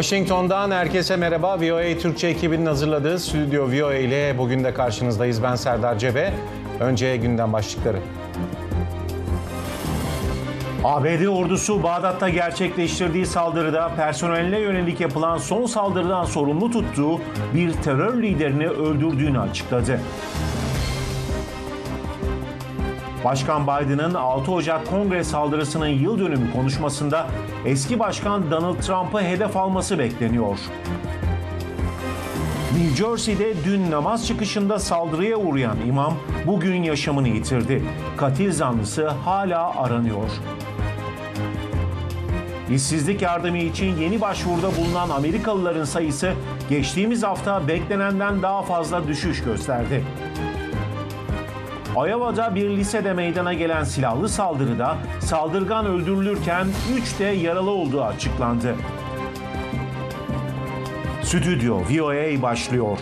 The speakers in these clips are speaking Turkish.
Washington'dan herkese merhaba. VOA Türkçe ekibinin hazırladığı Stüdyo VOA ile bugün de karşınızdayız. Ben Serdar Cebe. Önce gündem başlıkları. ABD ordusu Bağdat'ta gerçekleştirdiği saldırıda personeline yönelik yapılan son saldırıdan sorumlu tuttuğu bir terör liderini öldürdüğünü açıkladı. Başkan Biden'ın 6 Ocak Kongre saldırısının yıl dönümü konuşmasında eski başkan Donald Trump'ı hedef alması bekleniyor. New Jersey'de dün namaz çıkışında saldırıya uğrayan imam bugün yaşamını yitirdi. Katil zanlısı hala aranıyor. İşsizlik yardımı için yeni başvuruda bulunan Amerikalıların sayısı geçtiğimiz hafta beklenenden daha fazla düşüş gösterdi. Iowa'da bir lisede meydana gelen silahlı saldırıda saldırgan öldürülürken 3 de yaralı olduğu açıklandı. Stüdyo VOA başlıyor.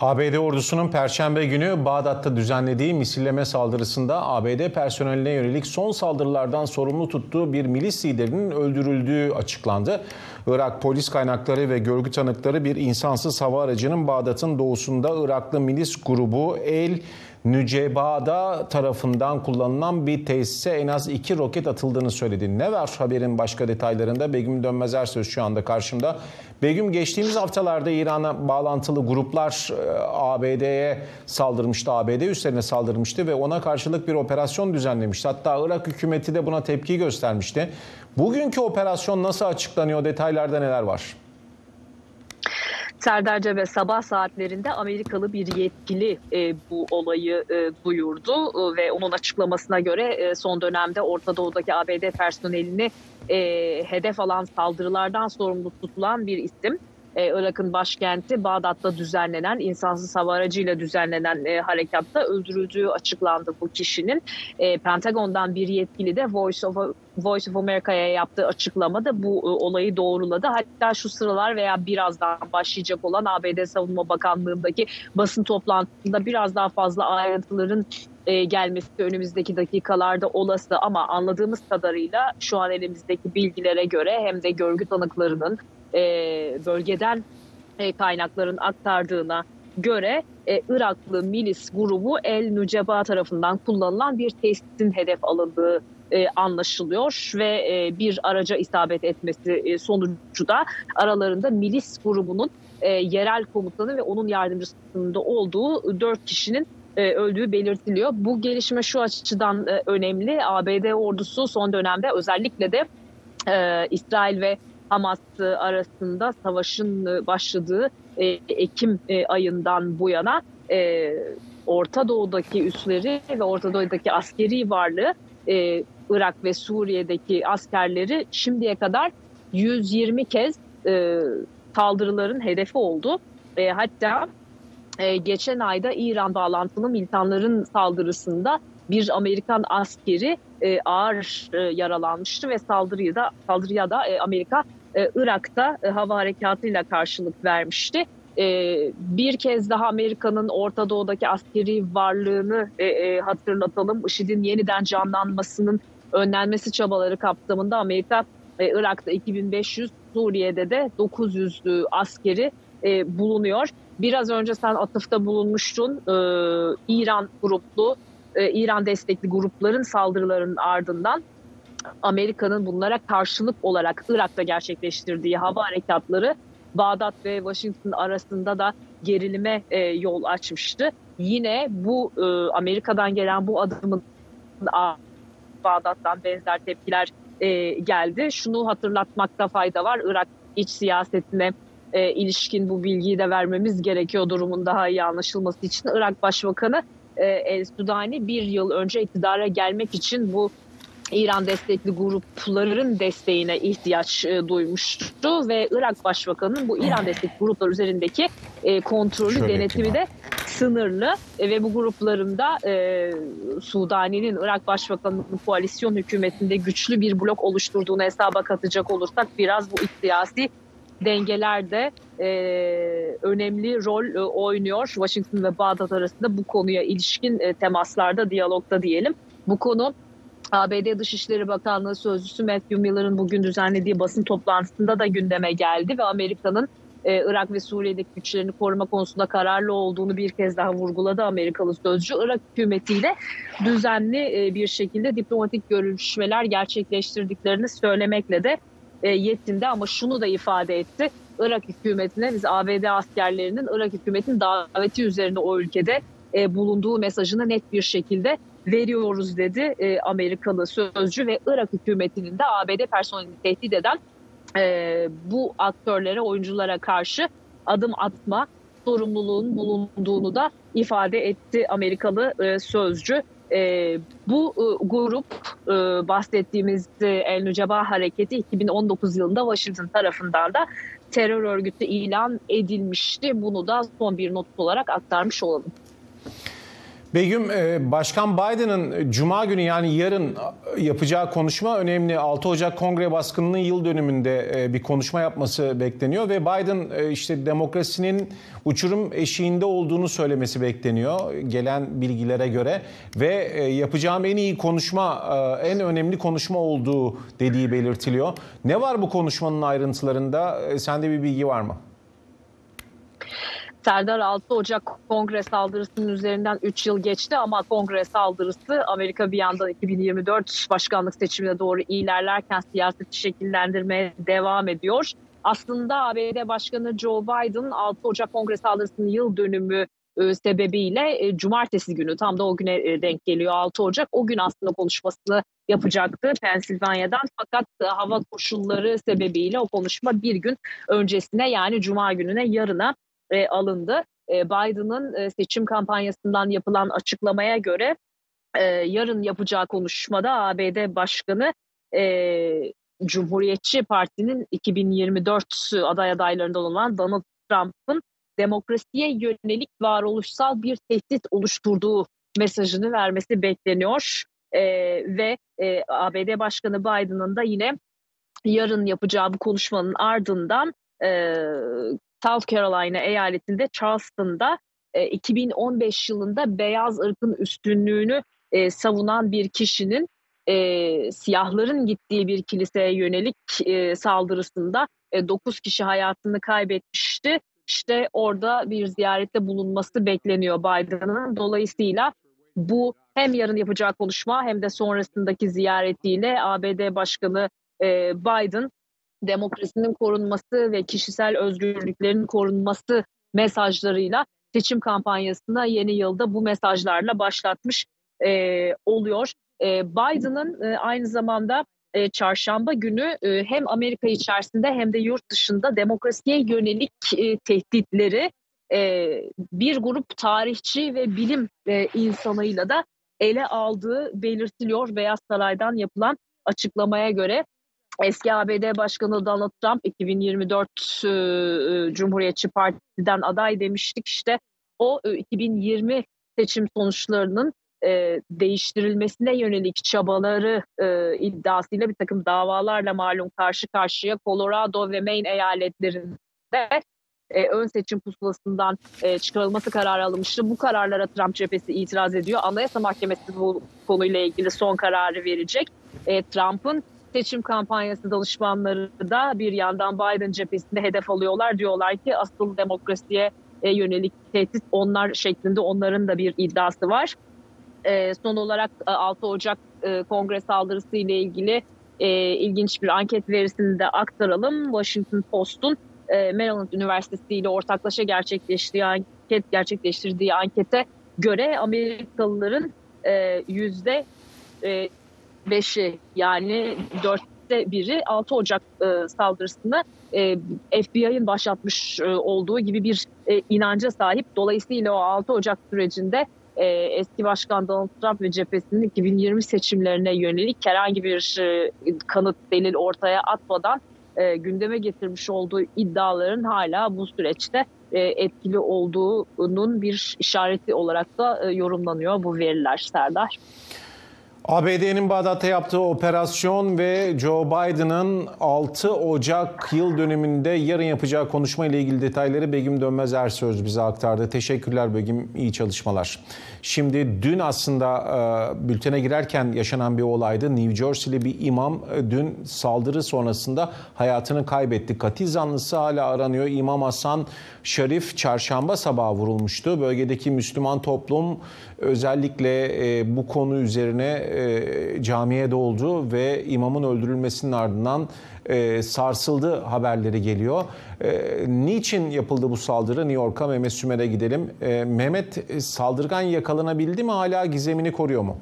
ABD ordusunun Perşembe günü Bağdat'ta düzenlediği misilleme saldırısında ABD personeline yönelik son saldırılardan sorumlu tuttuğu bir milis liderinin öldürüldüğü açıklandı. Irak polis kaynakları ve görgü tanıkları bir insansız hava aracının Bağdat'ın doğusunda Iraklı milis grubu El Nücebada tarafından kullanılan bir tesise en az iki roket atıldığını söyledi. Ne var haberin başka detaylarında? Begüm Dönmez Ersöz şu anda karşımda. Begüm geçtiğimiz haftalarda İran'a bağlantılı gruplar e, ABD'ye saldırmıştı. ABD üstlerine saldırmıştı ve ona karşılık bir operasyon düzenlemişti. Hatta Irak hükümeti de buna tepki göstermişti. Bugünkü operasyon nasıl açıklanıyor? Detaylarda neler var? Serdar ve sabah saatlerinde Amerikalı bir yetkili e, bu olayı e, duyurdu e, ve onun açıklamasına göre e, son dönemde Orta Doğu'daki ABD personelini e, hedef alan saldırılardan sorumlu tutulan bir isim e, Irak'ın başkenti Bağdat'ta düzenlenen insansız hava aracıyla düzenlenen e, harekatta öldürüldüğü açıklandı bu kişinin. E, Pentagon'dan bir yetkili de Voice of, Voice of America'ya yaptığı açıklamada bu e, olayı doğruladı. Hatta şu sıralar veya birazdan başlayacak olan ABD Savunma Bakanlığı'ndaki basın toplantısında biraz daha fazla ayrıntıların e, gelmesi önümüzdeki dakikalarda olası ama anladığımız kadarıyla şu an elimizdeki bilgilere göre hem de görgü tanıklarının e, bölgeden e, kaynakların aktardığına göre e, Iraklı milis grubu El Nüceba tarafından kullanılan bir tesisin hedef alındığı e, anlaşılıyor ve e, bir araca isabet etmesi e, sonucu da aralarında milis grubunun e, yerel komutanı ve onun yardımcısında olduğu dört kişinin e, öldüğü belirtiliyor. Bu gelişme şu açıdan e, önemli. ABD ordusu son dönemde özellikle de e, İsrail ve Hamas arasında savaşın e, başladığı e, Ekim e, ayından bu yana Orta Doğu'daki üsleri ve Orta Doğu'daki askeri varlığı Irak ve Suriye'deki askerleri şimdiye kadar 120 kez saldırıların hedefi oldu. Hatta geçen ayda İran bağlantılı militanların saldırısında bir Amerikan askeri e, ağır e, yaralanmıştı ve saldırıya da saldırıya da e, Amerika e, Irak'ta e, hava harekatıyla karşılık vermişti. E, bir kez daha Amerika'nın Orta Doğu'daki askeri varlığını e, e, hatırlatalım. IŞİD'in yeniden canlanmasının önlenmesi çabaları kapsamında Amerika e, Irak'ta 2500, Suriye'de de 900 askeri e, bulunuyor. Biraz önce sen atıfta bulunmuştun. E, İran gruplu e, İran destekli grupların saldırılarının ardından Amerika'nın bunlara karşılık olarak Irak'ta gerçekleştirdiği hava harekatları Bağdat ve Washington arasında da gerilime e, yol açmıştı. Yine bu e, Amerika'dan gelen bu adımın Bağdat'tan benzer tepkiler e, geldi. Şunu hatırlatmakta fayda var. Irak iç siyasetine e, ilişkin bu bilgiyi de vermemiz gerekiyor durumun daha iyi anlaşılması için. Irak Başbakanı e, El Sudani bir yıl önce iktidara gelmek için bu İran destekli grupların desteğine ihtiyaç e, duymuştu ve Irak Başbakanı'nın bu İran destekli gruplar üzerindeki e, kontrolü Şöyle denetimi de sınırlı e, ve bu gruplarında e, Sudani'nin Irak Başbakanı'nın koalisyon hükümetinde güçlü bir blok oluşturduğunu hesaba katacak olursak biraz bu siyasi dengelerde e, önemli rol e, oynuyor. Washington ve Bağdat arasında bu konuya ilişkin e, temaslarda, diyalogda diyelim. Bu konu ABD Dışişleri Bakanlığı Sözcüsü Matthew Miller'ın bugün düzenlediği basın toplantısında da gündeme geldi ve Amerika'nın e, Irak ve Suriye'deki güçlerini koruma konusunda kararlı olduğunu bir kez daha vurguladı Amerikalı sözcü. Irak hükümetiyle düzenli e, bir şekilde diplomatik görüşmeler gerçekleştirdiklerini söylemekle de yetindi ama şunu da ifade etti. Irak hükümetine biz ABD askerlerinin Irak hükümetinin daveti üzerinde o ülkede e, bulunduğu mesajını net bir şekilde veriyoruz dedi e, Amerikalı sözcü ve Irak hükümetinin de ABD personelini tehdit eden e, bu aktörlere, oyunculara karşı adım atma sorumluluğun bulunduğunu da ifade etti Amerikalı e, sözcü. E, bu e, grup e, bahsettiğimiz El Nüceba Hareketi 2019 yılında Washington tarafından da terör örgütü ilan edilmişti. Bunu da son bir not olarak aktarmış olalım. Begüm, e, Başkan Biden'ın Cuma günü yani yarın yapacağı konuşma önemli. 6 Ocak Kongre baskınının yıl dönümünde e, bir konuşma yapması bekleniyor ve Biden e, işte demokrasinin uçurum eşiğinde olduğunu söylemesi bekleniyor gelen bilgilere göre ve yapacağım en iyi konuşma, en önemli konuşma olduğu dediği belirtiliyor. Ne var bu konuşmanın ayrıntılarında? Sende bir bilgi var mı? Serdar 6 Ocak kongre saldırısının üzerinden 3 yıl geçti ama kongre saldırısı Amerika bir yandan 2024 başkanlık seçimine doğru ilerlerken siyaseti şekillendirmeye devam ediyor. Aslında ABD Başkanı Joe Biden 6 Ocak kongre saldırısının yıl dönümü e, sebebiyle e, cumartesi günü tam da o güne e, denk geliyor 6 Ocak. O gün aslında konuşmasını yapacaktı Pensilvanya'dan fakat hava koşulları sebebiyle o konuşma bir gün öncesine yani cuma gününe yarına e, alındı. E, Biden'ın e, seçim kampanyasından yapılan açıklamaya göre e, yarın yapacağı konuşmada ABD Başkanı e, Cumhuriyetçi Parti'nin 2024 aday adaylarından olan Donald Trump'ın demokrasiye yönelik varoluşsal bir tehdit oluşturduğu mesajını vermesi bekleniyor. E, ve e, ABD Başkanı Biden'ın da yine yarın yapacağı bu konuşmanın ardından e, South Carolina eyaletinde Charleston'da 2015 e, yılında beyaz ırkın üstünlüğünü e, savunan bir kişinin e, siyahların gittiği bir kiliseye yönelik saldırısında e, 9 kişi hayatını kaybetmişti. İşte orada bir ziyarette bulunması bekleniyor Biden'ın. Dolayısıyla bu hem yarın yapacağı konuşma hem de sonrasındaki ziyaretiyle ABD Başkanı Biden demokrasinin korunması ve kişisel özgürlüklerin korunması mesajlarıyla seçim kampanyasına yeni yılda bu mesajlarla başlatmış e, oluyor. E, Biden'ın e, aynı zamanda e, çarşamba günü e, hem Amerika içerisinde hem de yurt dışında demokrasiye yönelik e, tehditleri e, bir grup tarihçi ve bilim e, insanıyla da ele aldığı belirtiliyor Beyaz Saray'dan yapılan açıklamaya göre Eski ABD Başkanı Donald Trump 2024 e, e, Cumhuriyetçi Parti'den aday demiştik işte o e, 2020 seçim sonuçlarının e, değiştirilmesine yönelik çabaları e, iddiasıyla bir takım davalarla malum karşı karşıya Colorado ve Maine eyaletlerinde e, ön seçim pusulasından e, çıkarılması kararı alınmıştı. Bu kararlara Trump cephesi itiraz ediyor. Anayasa Mahkemesi bu konuyla ilgili son kararı verecek. E, Trump'ın seçim kampanyası danışmanları da bir yandan Biden cephesinde hedef alıyorlar. Diyorlar ki asıl demokrasiye e, yönelik tehdit onlar şeklinde onların da bir iddiası var. E, son olarak 6 e, Ocak kongre saldırısı ile ilgili ilginç bir anket verisini de aktaralım. Washington Post'un Maryland Üniversitesi ile ortaklaşa gerçekleştirdiği anket gerçekleştirdiği ankete göre Amerikalıların yüzde beşi yani dörtte biri 6 Ocak e, saldırısını e, FBI'ın başlatmış e, olduğu gibi bir e, inanca sahip. Dolayısıyla o 6 Ocak sürecinde e, eski başkan Donald Trump ve cephesinin 2020 seçimlerine yönelik herhangi bir e, kanıt delil ortaya atmadan e, gündeme getirmiş olduğu iddiaların hala bu süreçte e, etkili olduğunun bir işareti olarak da e, yorumlanıyor bu veriler Serdar. ABD'nin Bağdat'ta yaptığı operasyon ve Joe Biden'ın 6 Ocak yıl dönümünde yarın yapacağı konuşma ile ilgili detayları Begüm Dönmez Ersöz bize aktardı. Teşekkürler Begüm, iyi çalışmalar. Şimdi dün aslında e, bültene girerken yaşanan bir olaydı. New Jersey'li bir imam e, dün saldırı sonrasında hayatını kaybetti. Katil zanlısı hala aranıyor. İmam Hasan Şarif çarşamba sabahı vurulmuştu. Bölgedeki Müslüman toplum özellikle e, bu konu üzerine e, camiye doldu ve imamın öldürülmesinin ardından e, sarsıldı haberleri geliyor. E, niçin yapıldı bu saldırı? New York'a Mehmet Sümer'e gidelim. E, Mehmet saldırgan yakalanabildi mi hala gizemini koruyor mu?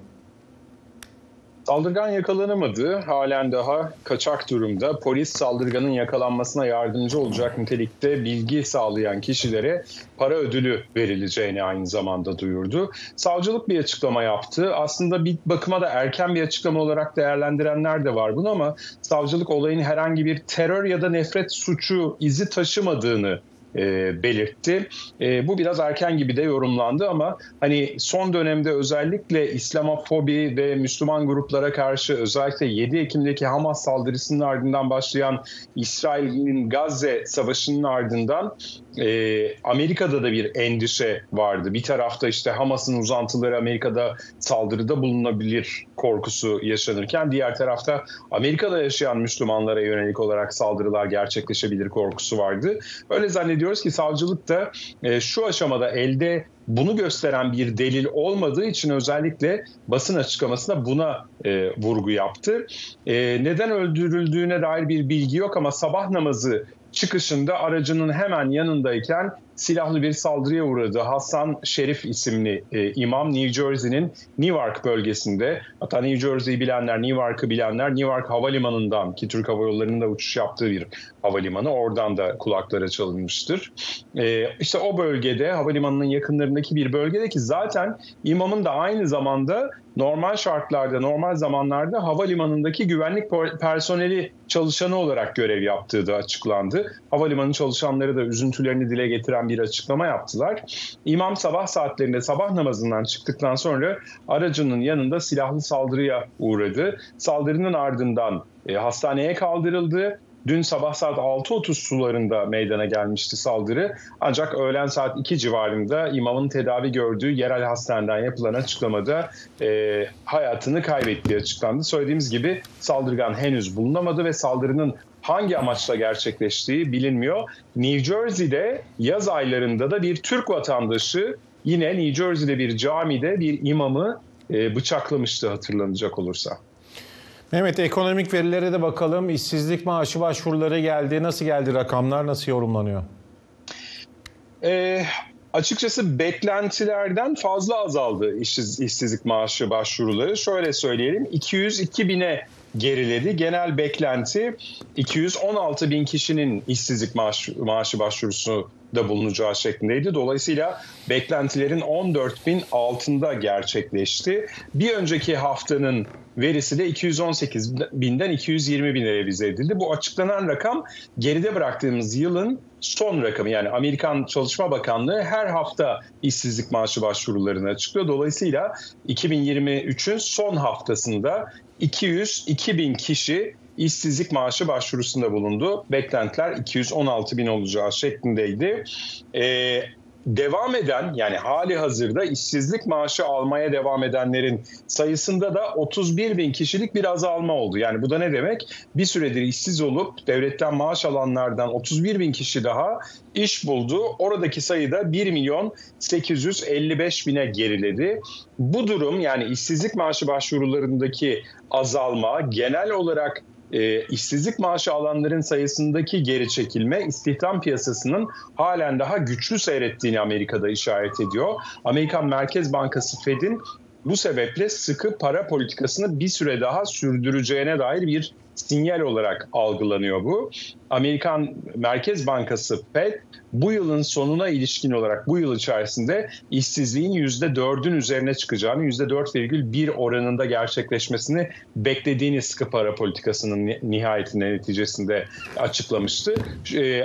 Saldırgan yakalanamadı. Halen daha kaçak durumda. Polis saldırganın yakalanmasına yardımcı olacak nitelikte bilgi sağlayan kişilere para ödülü verileceğini aynı zamanda duyurdu. Savcılık bir açıklama yaptı. Aslında bir bakıma da erken bir açıklama olarak değerlendirenler de var bunu ama savcılık olayın herhangi bir terör ya da nefret suçu izi taşımadığını e, belirtti. E, bu biraz erken gibi de yorumlandı ama hani son dönemde özellikle İslamofobi ve Müslüman gruplara karşı özellikle 7 Ekim'deki Hamas saldırısının ardından başlayan İsrail'in Gazze savaşının ardından e, Amerika'da da bir endişe vardı. Bir tarafta işte Hamas'ın uzantıları Amerika'da saldırıda bulunabilir korkusu yaşanırken diğer tarafta Amerika'da yaşayan Müslümanlara yönelik olarak saldırılar gerçekleşebilir korkusu vardı. Öyle zannediyoruz ki savcılık da e, şu aşamada elde bunu gösteren bir delil olmadığı için özellikle basın açıklamasında buna e, vurgu yaptı. E, neden öldürüldüğüne dair bir bilgi yok ama sabah namazı çıkışında aracının hemen yanındayken silahlı bir saldırıya uğradı. Hasan Şerif isimli e, imam New Jersey'nin Newark bölgesinde. Hatta New Jersey'yi bilenler, Newark'ı bilenler Newark Havalimanı'ndan ki Türk Hava Yolları'nın da uçuş yaptığı bir havalimanı. Oradan da kulaklara çalınmıştır. E, işte o bölgede havalimanının yakınlarındaki bir bölgede ki zaten imamın da aynı zamanda normal şartlarda, normal zamanlarda havalimanındaki güvenlik personeli çalışanı olarak görev yaptığı da açıklandı. Havalimanı çalışanları da üzüntülerini dile getiren bir açıklama yaptılar. İmam sabah saatlerinde sabah namazından çıktıktan sonra aracının yanında silahlı saldırıya uğradı. Saldırının ardından e, hastaneye kaldırıldı Dün sabah saat 6.30 sularında meydana gelmişti saldırı. Ancak öğlen saat 2 civarında imamın tedavi gördüğü yerel hastaneden yapılan açıklamada e, hayatını kaybettiği açıklandı. Söylediğimiz gibi saldırgan henüz bulunamadı ve saldırının hangi amaçla gerçekleştiği bilinmiyor. New Jersey'de yaz aylarında da bir Türk vatandaşı yine New Jersey'de bir camide bir imamı e, bıçaklamıştı hatırlanacak olursa. Mehmet ekonomik verilere de bakalım. İşsizlik maaşı başvuruları geldi. Nasıl geldi rakamlar? Nasıl yorumlanıyor? Ee, açıkçası beklentilerden fazla azaldı işsiz, işsizlik maaşı başvuruları. Şöyle söyleyelim 202 bine geriledi. Genel beklenti 216 bin kişinin işsizlik maaş, maaşı başvurusu da bulunacağı şeklindeydi. Dolayısıyla beklentilerin 14 bin altında gerçekleşti. Bir önceki haftanın verisi de 218 binden 220 bin revize edildi. Bu açıklanan rakam geride bıraktığımız yılın son rakamı yani Amerikan Çalışma Bakanlığı her hafta işsizlik maaşı başvurularını açıklıyor. Dolayısıyla 2023'ün son haftasında 202 bin kişi işsizlik maaşı başvurusunda bulundu. Beklentiler 216 bin olacağı şeklindeydi. Ee, devam eden yani hali hazırda işsizlik maaşı almaya devam edenlerin sayısında da 31 bin kişilik bir azalma oldu. Yani bu da ne demek? Bir süredir işsiz olup devletten maaş alanlardan 31 bin kişi daha iş buldu. Oradaki sayıda 1 milyon 855 bine geriledi. Bu durum yani işsizlik maaşı başvurularındaki azalma genel olarak e, işsizlik maaşı alanların sayısındaki geri çekilme istihdam piyasasının halen daha güçlü seyrettiğini Amerika'da işaret ediyor. Amerikan Merkez Bankası Fed'in bu sebeple sıkı para politikasını bir süre daha sürdüreceğine dair bir sinyal olarak algılanıyor bu. Amerikan Merkez Bankası Fed bu yılın sonuna ilişkin olarak bu yıl içerisinde işsizliğin %4'ün üzerine çıkacağını, %4,1 oranında gerçekleşmesini beklediğini sıkı para politikasının nihayetinde neticesinde açıklamıştı. Ee,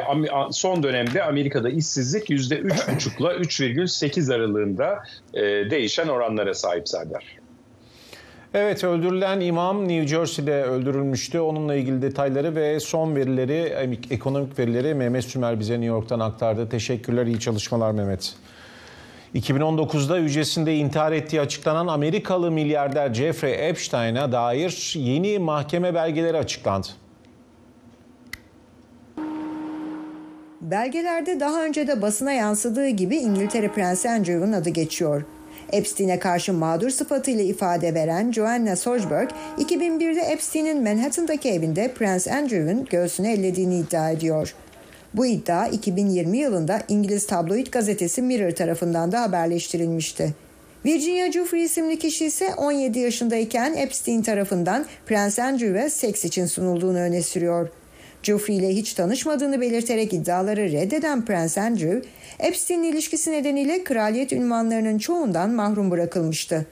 son dönemde Amerika'da işsizlik %3,5 ile 3,8 aralığında e, değişen oranlara sahip Serdar. Evet öldürülen imam New Jersey'de öldürülmüştü. Onunla ilgili detayları ve son verileri, ekonomik verileri Mehmet Sümer bize New York'tan aktardı. Teşekkürler, iyi çalışmalar Mehmet. 2019'da hücresinde intihar ettiği açıklanan Amerikalı milyarder Jeffrey Epstein'a dair yeni mahkeme belgeleri açıklandı. Belgelerde daha önce de basına yansıdığı gibi İngiltere Prensi Andrew'un adı geçiyor. Epstein'e karşı mağdur sıfatıyla ifade veren Joanna Sojberg, 2001'de Epstein'in Manhattan'daki evinde Prens Andrew'un göğsünü ellediğini iddia ediyor. Bu iddia 2020 yılında İngiliz tabloid gazetesi Mirror tarafından da haberleştirilmişti. Virginia Giuffre isimli kişi ise 17 yaşındayken Epstein tarafından Prens Andrew'e seks için sunulduğunu öne sürüyor. Geoffrey ile hiç tanışmadığını belirterek iddiaları reddeden Prens Andrew, Epstein ilişkisi nedeniyle kraliyet ünvanlarının çoğundan mahrum bırakılmıştı.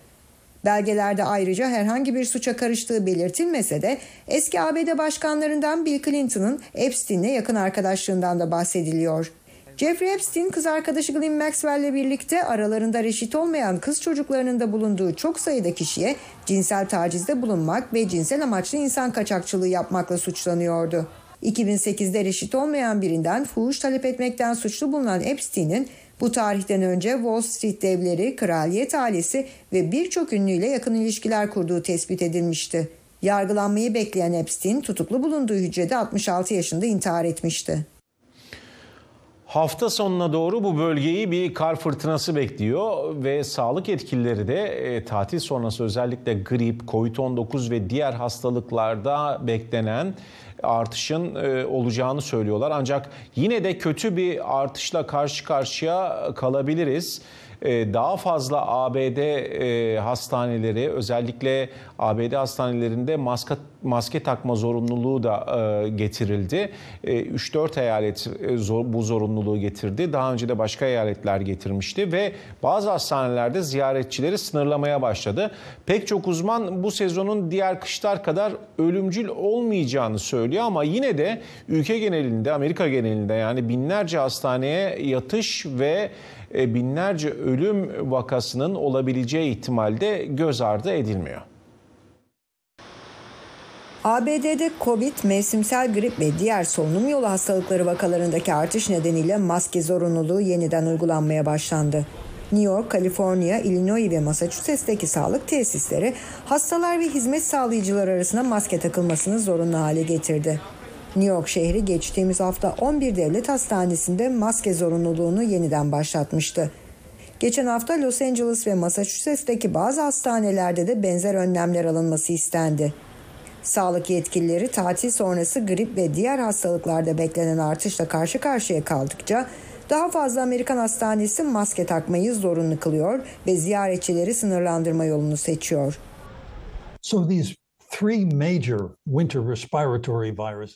Belgelerde ayrıca herhangi bir suça karıştığı belirtilmese de eski ABD başkanlarından Bill Clinton'ın Epstein'le yakın arkadaşlığından da bahsediliyor. Jeffrey Epstein kız arkadaşı Ghislaine Maxwell ile birlikte aralarında reşit olmayan kız çocuklarının da bulunduğu çok sayıda kişiye cinsel tacizde bulunmak ve cinsel amaçlı insan kaçakçılığı yapmakla suçlanıyordu. 2008'de reşit olmayan birinden fuhuş talep etmekten suçlu bulunan Epstein'in bu tarihten önce Wall Street devleri, kraliyet ailesi ve birçok ünlüyle yakın ilişkiler kurduğu tespit edilmişti. Yargılanmayı bekleyen Epstein tutuklu bulunduğu hücrede 66 yaşında intihar etmişti. Hafta sonuna doğru bu bölgeyi bir kar fırtınası bekliyor ve sağlık yetkilileri de e, tatil sonrası özellikle grip, Covid-19 ve diğer hastalıklarda beklenen artışın e, olacağını söylüyorlar. Ancak yine de kötü bir artışla karşı karşıya kalabiliriz. E, daha fazla ABD e, hastaneleri özellikle ABD hastanelerinde maske, maske takma zorunluluğu da e, getirildi. 3-4 eyalet bu zorunluluğu getirdi. Daha önce de başka eyaletler getirmişti ve bazı hastanelerde ziyaretçileri sınırlamaya başladı. Pek çok uzman bu sezonun diğer kışlar kadar ölümcül olmayacağını söylüyor ama yine de ülke genelinde, Amerika genelinde yani binlerce hastaneye yatış ve e, binlerce ölüm vakasının olabileceği ihtimalde göz ardı edilmiyor. ABD'de Covid, mevsimsel grip ve diğer solunum yolu hastalıkları vakalarındaki artış nedeniyle maske zorunluluğu yeniden uygulanmaya başlandı. New York, Kaliforniya, Illinois ve Massachusetts'teki sağlık tesisleri hastalar ve hizmet sağlayıcılar arasında maske takılmasını zorunlu hale getirdi. New York şehri geçtiğimiz hafta 11 devlet hastanesinde maske zorunluluğunu yeniden başlatmıştı. Geçen hafta Los Angeles ve Massachusetts'teki bazı hastanelerde de benzer önlemler alınması istendi. Sağlık yetkilileri tatil sonrası grip ve diğer hastalıklarda beklenen artışla karşı karşıya kaldıkça daha fazla Amerikan hastanesi maske takmayı zorunlu kılıyor ve ziyaretçileri sınırlandırma yolunu seçiyor. So these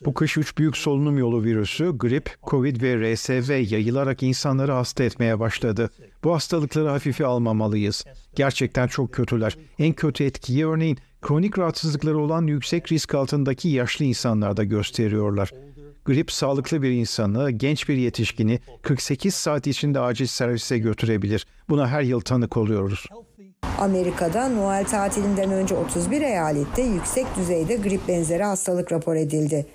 bu kış üç büyük solunum yolu virüsü, grip, covid ve RSV yayılarak insanları hasta etmeye başladı. Bu hastalıkları hafife almamalıyız. Gerçekten çok kötüler. En kötü etkiyi örneğin kronik rahatsızlıkları olan yüksek risk altındaki yaşlı insanlarda gösteriyorlar. Grip sağlıklı bir insanı, genç bir yetişkini 48 saat içinde acil servise götürebilir. Buna her yıl tanık oluyoruz. Amerika'da Noel tatilinden önce 31 eyalette yüksek düzeyde grip benzeri hastalık rapor edildi.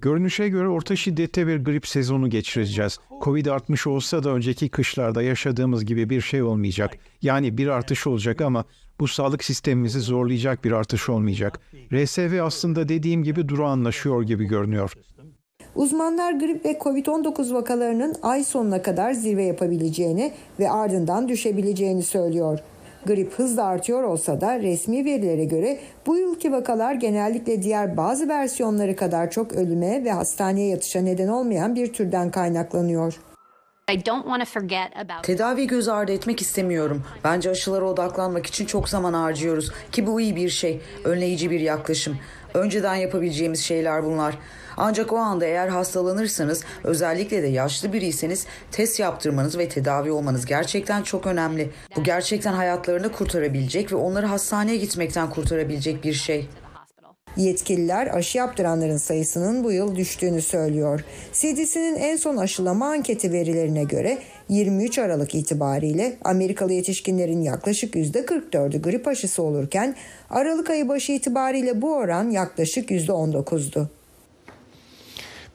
Görünüşe göre orta şiddette bir grip sezonu geçireceğiz. Covid artmış olsa da önceki kışlarda yaşadığımız gibi bir şey olmayacak. Yani bir artış olacak ama bu sağlık sistemimizi zorlayacak bir artış olmayacak. RSV aslında dediğim gibi durağanlaşıyor gibi görünüyor. Uzmanlar grip ve COVID-19 vakalarının ay sonuna kadar zirve yapabileceğini ve ardından düşebileceğini söylüyor. Grip hızla artıyor olsa da resmi verilere göre bu yılki vakalar genellikle diğer bazı versiyonları kadar çok ölüme ve hastaneye yatışa neden olmayan bir türden kaynaklanıyor. Tedavi göz ardı etmek istemiyorum. Bence aşılara odaklanmak için çok zaman harcıyoruz ki bu iyi bir şey, önleyici bir yaklaşım. Önceden yapabileceğimiz şeyler bunlar. Ancak o anda eğer hastalanırsanız özellikle de yaşlı biriyseniz test yaptırmanız ve tedavi olmanız gerçekten çok önemli. Bu gerçekten hayatlarını kurtarabilecek ve onları hastaneye gitmekten kurtarabilecek bir şey. Yetkililer aşı yaptıranların sayısının bu yıl düştüğünü söylüyor. CDC'nin en son aşılama anketi verilerine göre 23 Aralık itibariyle Amerikalı yetişkinlerin yaklaşık %44'ü grip aşısı olurken Aralık ayı başı itibariyle bu oran yaklaşık %19'du.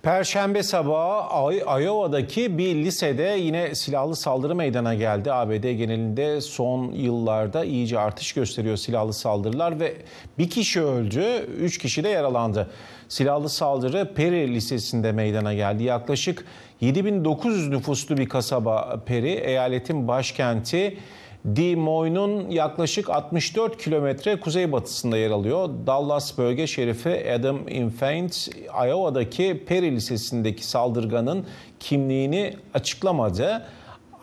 Perşembe sabahı Iowa'daki bir lisede yine silahlı saldırı meydana geldi. ABD genelinde son yıllarda iyice artış gösteriyor silahlı saldırılar ve bir kişi öldü, üç kişi de yaralandı. Silahlı saldırı Perry Lisesi'nde meydana geldi. Yaklaşık 7900 nüfuslu bir kasaba Perry, eyaletin başkenti Des Moines'un yaklaşık 64 kilometre kuzeybatısında yer alıyor. Dallas bölge şerifi Adam Infant, Iowa'daki Perry Lisesi'ndeki saldırganın kimliğini açıklamadı.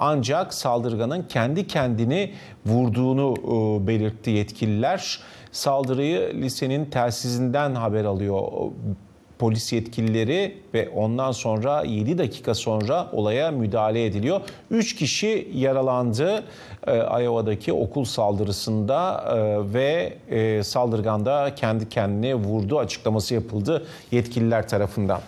Ancak saldırganın kendi kendini vurduğunu e, belirtti yetkililer. Saldırıyı lisenin telsizinden haber alıyor polis yetkilileri ve ondan sonra 7 dakika sonra olaya müdahale ediliyor. 3 kişi yaralandı e, Iowa'daki okul saldırısında e, ve e, saldırganda kendi kendine vurdu açıklaması yapıldı yetkililer tarafından.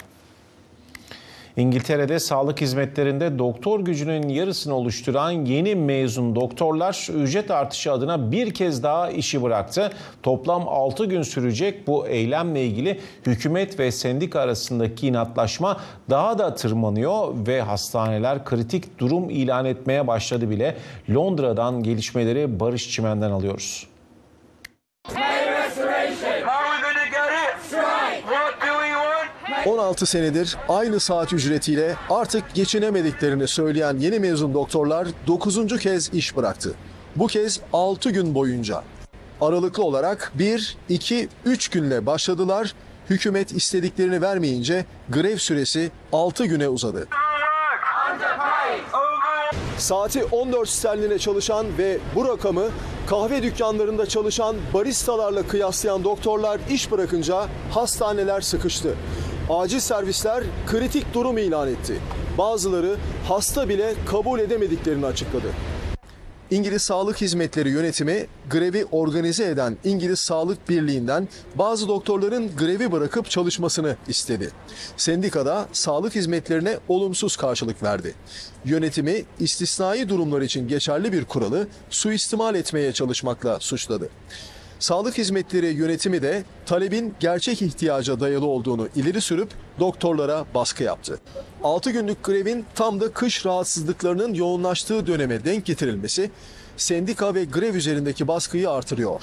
İngiltere'de sağlık hizmetlerinde doktor gücünün yarısını oluşturan yeni mezun doktorlar ücret artışı adına bir kez daha işi bıraktı. Toplam 6 gün sürecek bu eylemle ilgili hükümet ve sendika arasındaki inatlaşma daha da tırmanıyor ve hastaneler kritik durum ilan etmeye başladı bile. Londra'dan gelişmeleri Barış Çimen'den alıyoruz. 16 senedir aynı saat ücretiyle artık geçinemediklerini söyleyen yeni mezun doktorlar 9. kez iş bıraktı. Bu kez 6 gün boyunca. Aralıklı olarak 1, 2, 3 günle başladılar. Hükümet istediklerini vermeyince grev süresi 6 güne uzadı. Saati 14 sterline çalışan ve bu rakamı kahve dükkanlarında çalışan baristalarla kıyaslayan doktorlar iş bırakınca hastaneler sıkıştı. Acil servisler kritik durum ilan etti. Bazıları hasta bile kabul edemediklerini açıkladı. İngiliz Sağlık Hizmetleri Yönetimi grevi organize eden İngiliz Sağlık Birliği'nden bazı doktorların grevi bırakıp çalışmasını istedi. Sendikada sağlık hizmetlerine olumsuz karşılık verdi. Yönetimi istisnai durumlar için geçerli bir kuralı suistimal etmeye çalışmakla suçladı. Sağlık Hizmetleri Yönetimi de talebin gerçek ihtiyaca dayalı olduğunu ileri sürüp doktorlara baskı yaptı. 6 günlük grevin tam da kış rahatsızlıklarının yoğunlaştığı döneme denk getirilmesi sendika ve grev üzerindeki baskıyı artırıyor.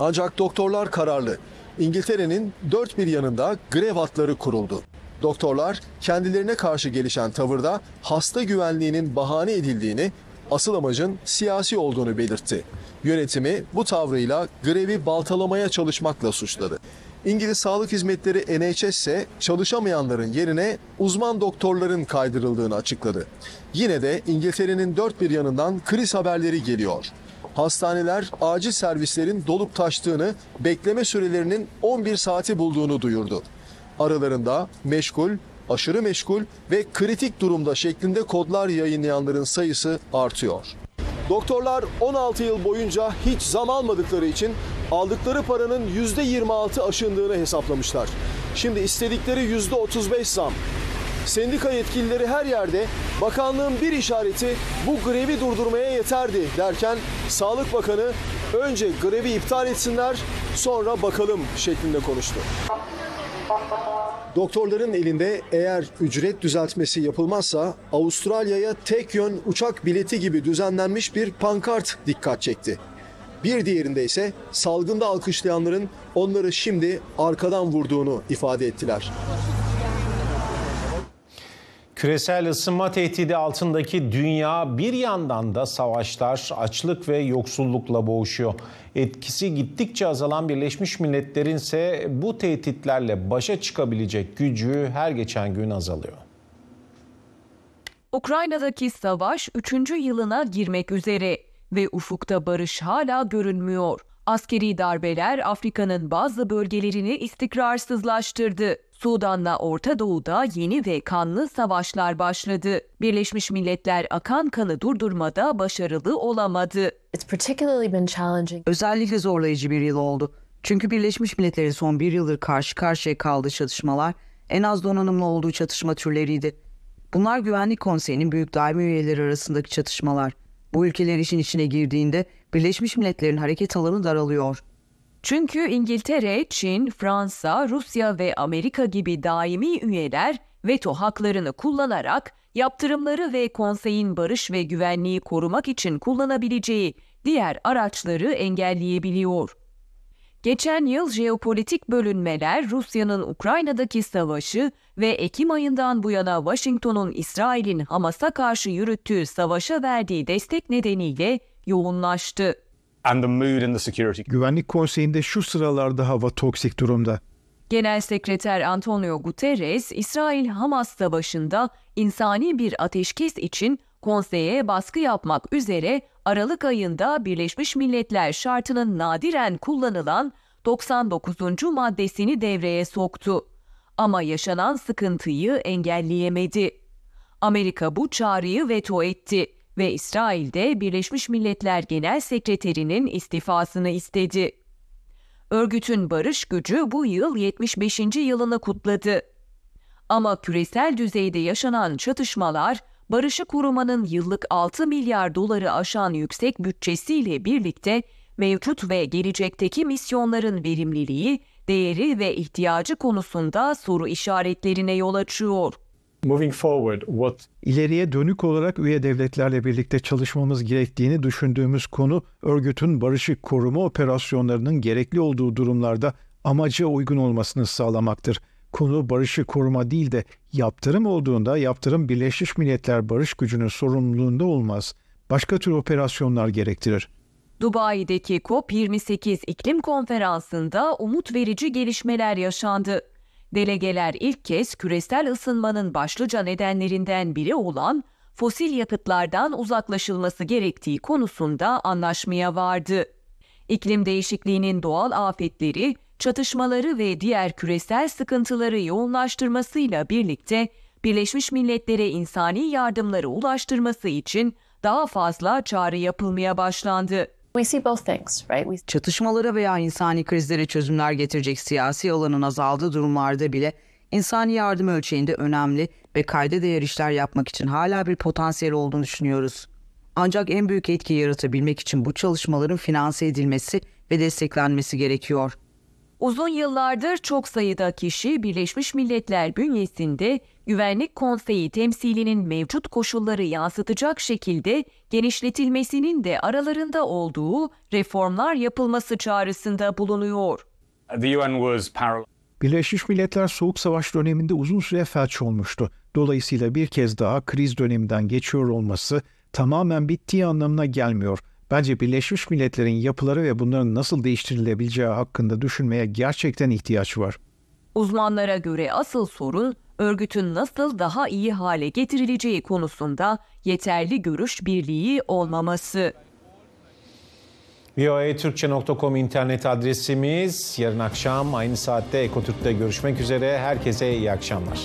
Ancak doktorlar kararlı. İngiltere'nin dört bir yanında grev hatları kuruldu. Doktorlar kendilerine karşı gelişen tavırda hasta güvenliğinin bahane edildiğini, asıl amacın siyasi olduğunu belirtti. Yönetimi bu tavrıyla grevi baltalamaya çalışmakla suçladı. İngiliz Sağlık Hizmetleri NHS ise çalışamayanların yerine uzman doktorların kaydırıldığını açıkladı. Yine de İngiltere'nin dört bir yanından kriz haberleri geliyor. Hastaneler acil servislerin dolup taştığını, bekleme sürelerinin 11 saati bulduğunu duyurdu. Aralarında meşgul, aşırı meşgul ve kritik durumda şeklinde kodlar yayınlayanların sayısı artıyor. Doktorlar 16 yıl boyunca hiç zam almadıkları için aldıkları paranın %26 aşındığını hesaplamışlar. Şimdi istedikleri %35 zam. Sendika yetkilileri her yerde bakanlığın bir işareti bu grevi durdurmaya yeterdi derken Sağlık Bakanı önce grevi iptal etsinler sonra bakalım şeklinde konuştu. Doktorların elinde eğer ücret düzeltmesi yapılmazsa Avustralya'ya tek yön uçak bileti gibi düzenlenmiş bir pankart dikkat çekti. Bir diğerinde ise salgında alkışlayanların onları şimdi arkadan vurduğunu ifade ettiler. Küresel ısınma tehdidi altındaki dünya bir yandan da savaşlar, açlık ve yoksullukla boğuşuyor. Etkisi gittikçe azalan Birleşmiş Milletler'in ise bu tehditlerle başa çıkabilecek gücü her geçen gün azalıyor. Ukrayna'daki savaş 3. yılına girmek üzere ve ufukta barış hala görünmüyor. Askeri darbeler Afrika'nın bazı bölgelerini istikrarsızlaştırdı. Sudan'la Orta Doğu'da yeni ve kanlı savaşlar başladı. Birleşmiş Milletler akan kanı durdurmada başarılı olamadı. Özellikle zorlayıcı bir yıl oldu. Çünkü Birleşmiş Milletler'in son bir yıldır karşı karşıya kaldığı çatışmalar en az donanımlı olduğu çatışma türleriydi. Bunlar Güvenlik Konseyi'nin büyük daimi üyeleri arasındaki çatışmalar. Bu ülkeler işin içine girdiğinde Birleşmiş Milletler'in hareket alanı daralıyor. Çünkü İngiltere, Çin, Fransa, Rusya ve Amerika gibi daimi üyeler veto haklarını kullanarak yaptırımları ve konseyin barış ve güvenliği korumak için kullanabileceği diğer araçları engelleyebiliyor. Geçen yıl jeopolitik bölünmeler Rusya'nın Ukrayna'daki savaşı ve Ekim ayından bu yana Washington'un İsrail'in Hamas'a karşı yürüttüğü savaşa verdiği destek nedeniyle yoğunlaştı. Güvenlik Konseyi'nde şu sıralarda hava toksik durumda. Genel Sekreter Antonio Guterres, İsrail-Hamas savaşında insani bir ateşkes için konseye baskı yapmak üzere Aralık ayında Birleşmiş Milletler şartının nadiren kullanılan 99. maddesini devreye soktu. Ama yaşanan sıkıntıyı engelleyemedi. Amerika bu çağrıyı veto etti ve İsrail'de Birleşmiş Milletler Genel Sekreterinin istifasını istedi. Örgütün barış gücü bu yıl 75. yılını kutladı. Ama küresel düzeyde yaşanan çatışmalar barışı korumanın yıllık 6 milyar doları aşan yüksek bütçesiyle birlikte mevcut ve gelecekteki misyonların verimliliği, değeri ve ihtiyacı konusunda soru işaretlerine yol açıyor. Moving forward, what... İleriye dönük olarak üye devletlerle birlikte çalışmamız gerektiğini düşündüğümüz konu örgütün barışı koruma operasyonlarının gerekli olduğu durumlarda amaca uygun olmasını sağlamaktır. Konu barışı koruma değil de yaptırım olduğunda yaptırım Birleşmiş Milletler barış gücünün sorumluluğunda olmaz. Başka tür operasyonlar gerektirir. Dubai'deki COP28 iklim konferansında umut verici gelişmeler yaşandı. Delegeler ilk kez küresel ısınmanın başlıca nedenlerinden biri olan fosil yakıtlardan uzaklaşılması gerektiği konusunda anlaşmaya vardı. İklim değişikliğinin doğal afetleri, çatışmaları ve diğer küresel sıkıntıları yoğunlaştırmasıyla birlikte Birleşmiş Milletler'e insani yardımları ulaştırması için daha fazla çağrı yapılmaya başlandı. Çatışmalara veya insani krizlere çözümler getirecek siyasi alanın azaldığı durumlarda bile insani yardım ölçeğinde önemli ve kayda değer işler yapmak için hala bir potansiyel olduğunu düşünüyoruz. Ancak en büyük etki yaratabilmek için bu çalışmaların finanse edilmesi ve desteklenmesi gerekiyor. Uzun yıllardır çok sayıda kişi Birleşmiş Milletler bünyesinde Güvenlik Konseyi temsilinin mevcut koşulları yansıtacak şekilde genişletilmesinin de aralarında olduğu reformlar yapılması çağrısında bulunuyor. Birleşmiş Milletler Soğuk Savaş döneminde uzun süre felç olmuştu. Dolayısıyla bir kez daha kriz döneminden geçiyor olması tamamen bittiği anlamına gelmiyor. Bence Birleşmiş Milletler'in yapıları ve bunların nasıl değiştirilebileceği hakkında düşünmeye gerçekten ihtiyaç var. Uzmanlara göre asıl sorun örgütün nasıl daha iyi hale getirileceği konusunda yeterli görüş birliği olmaması. voatürkçe.com internet adresimiz. Yarın akşam aynı saatte Ekotürk'te görüşmek üzere. Herkese iyi akşamlar.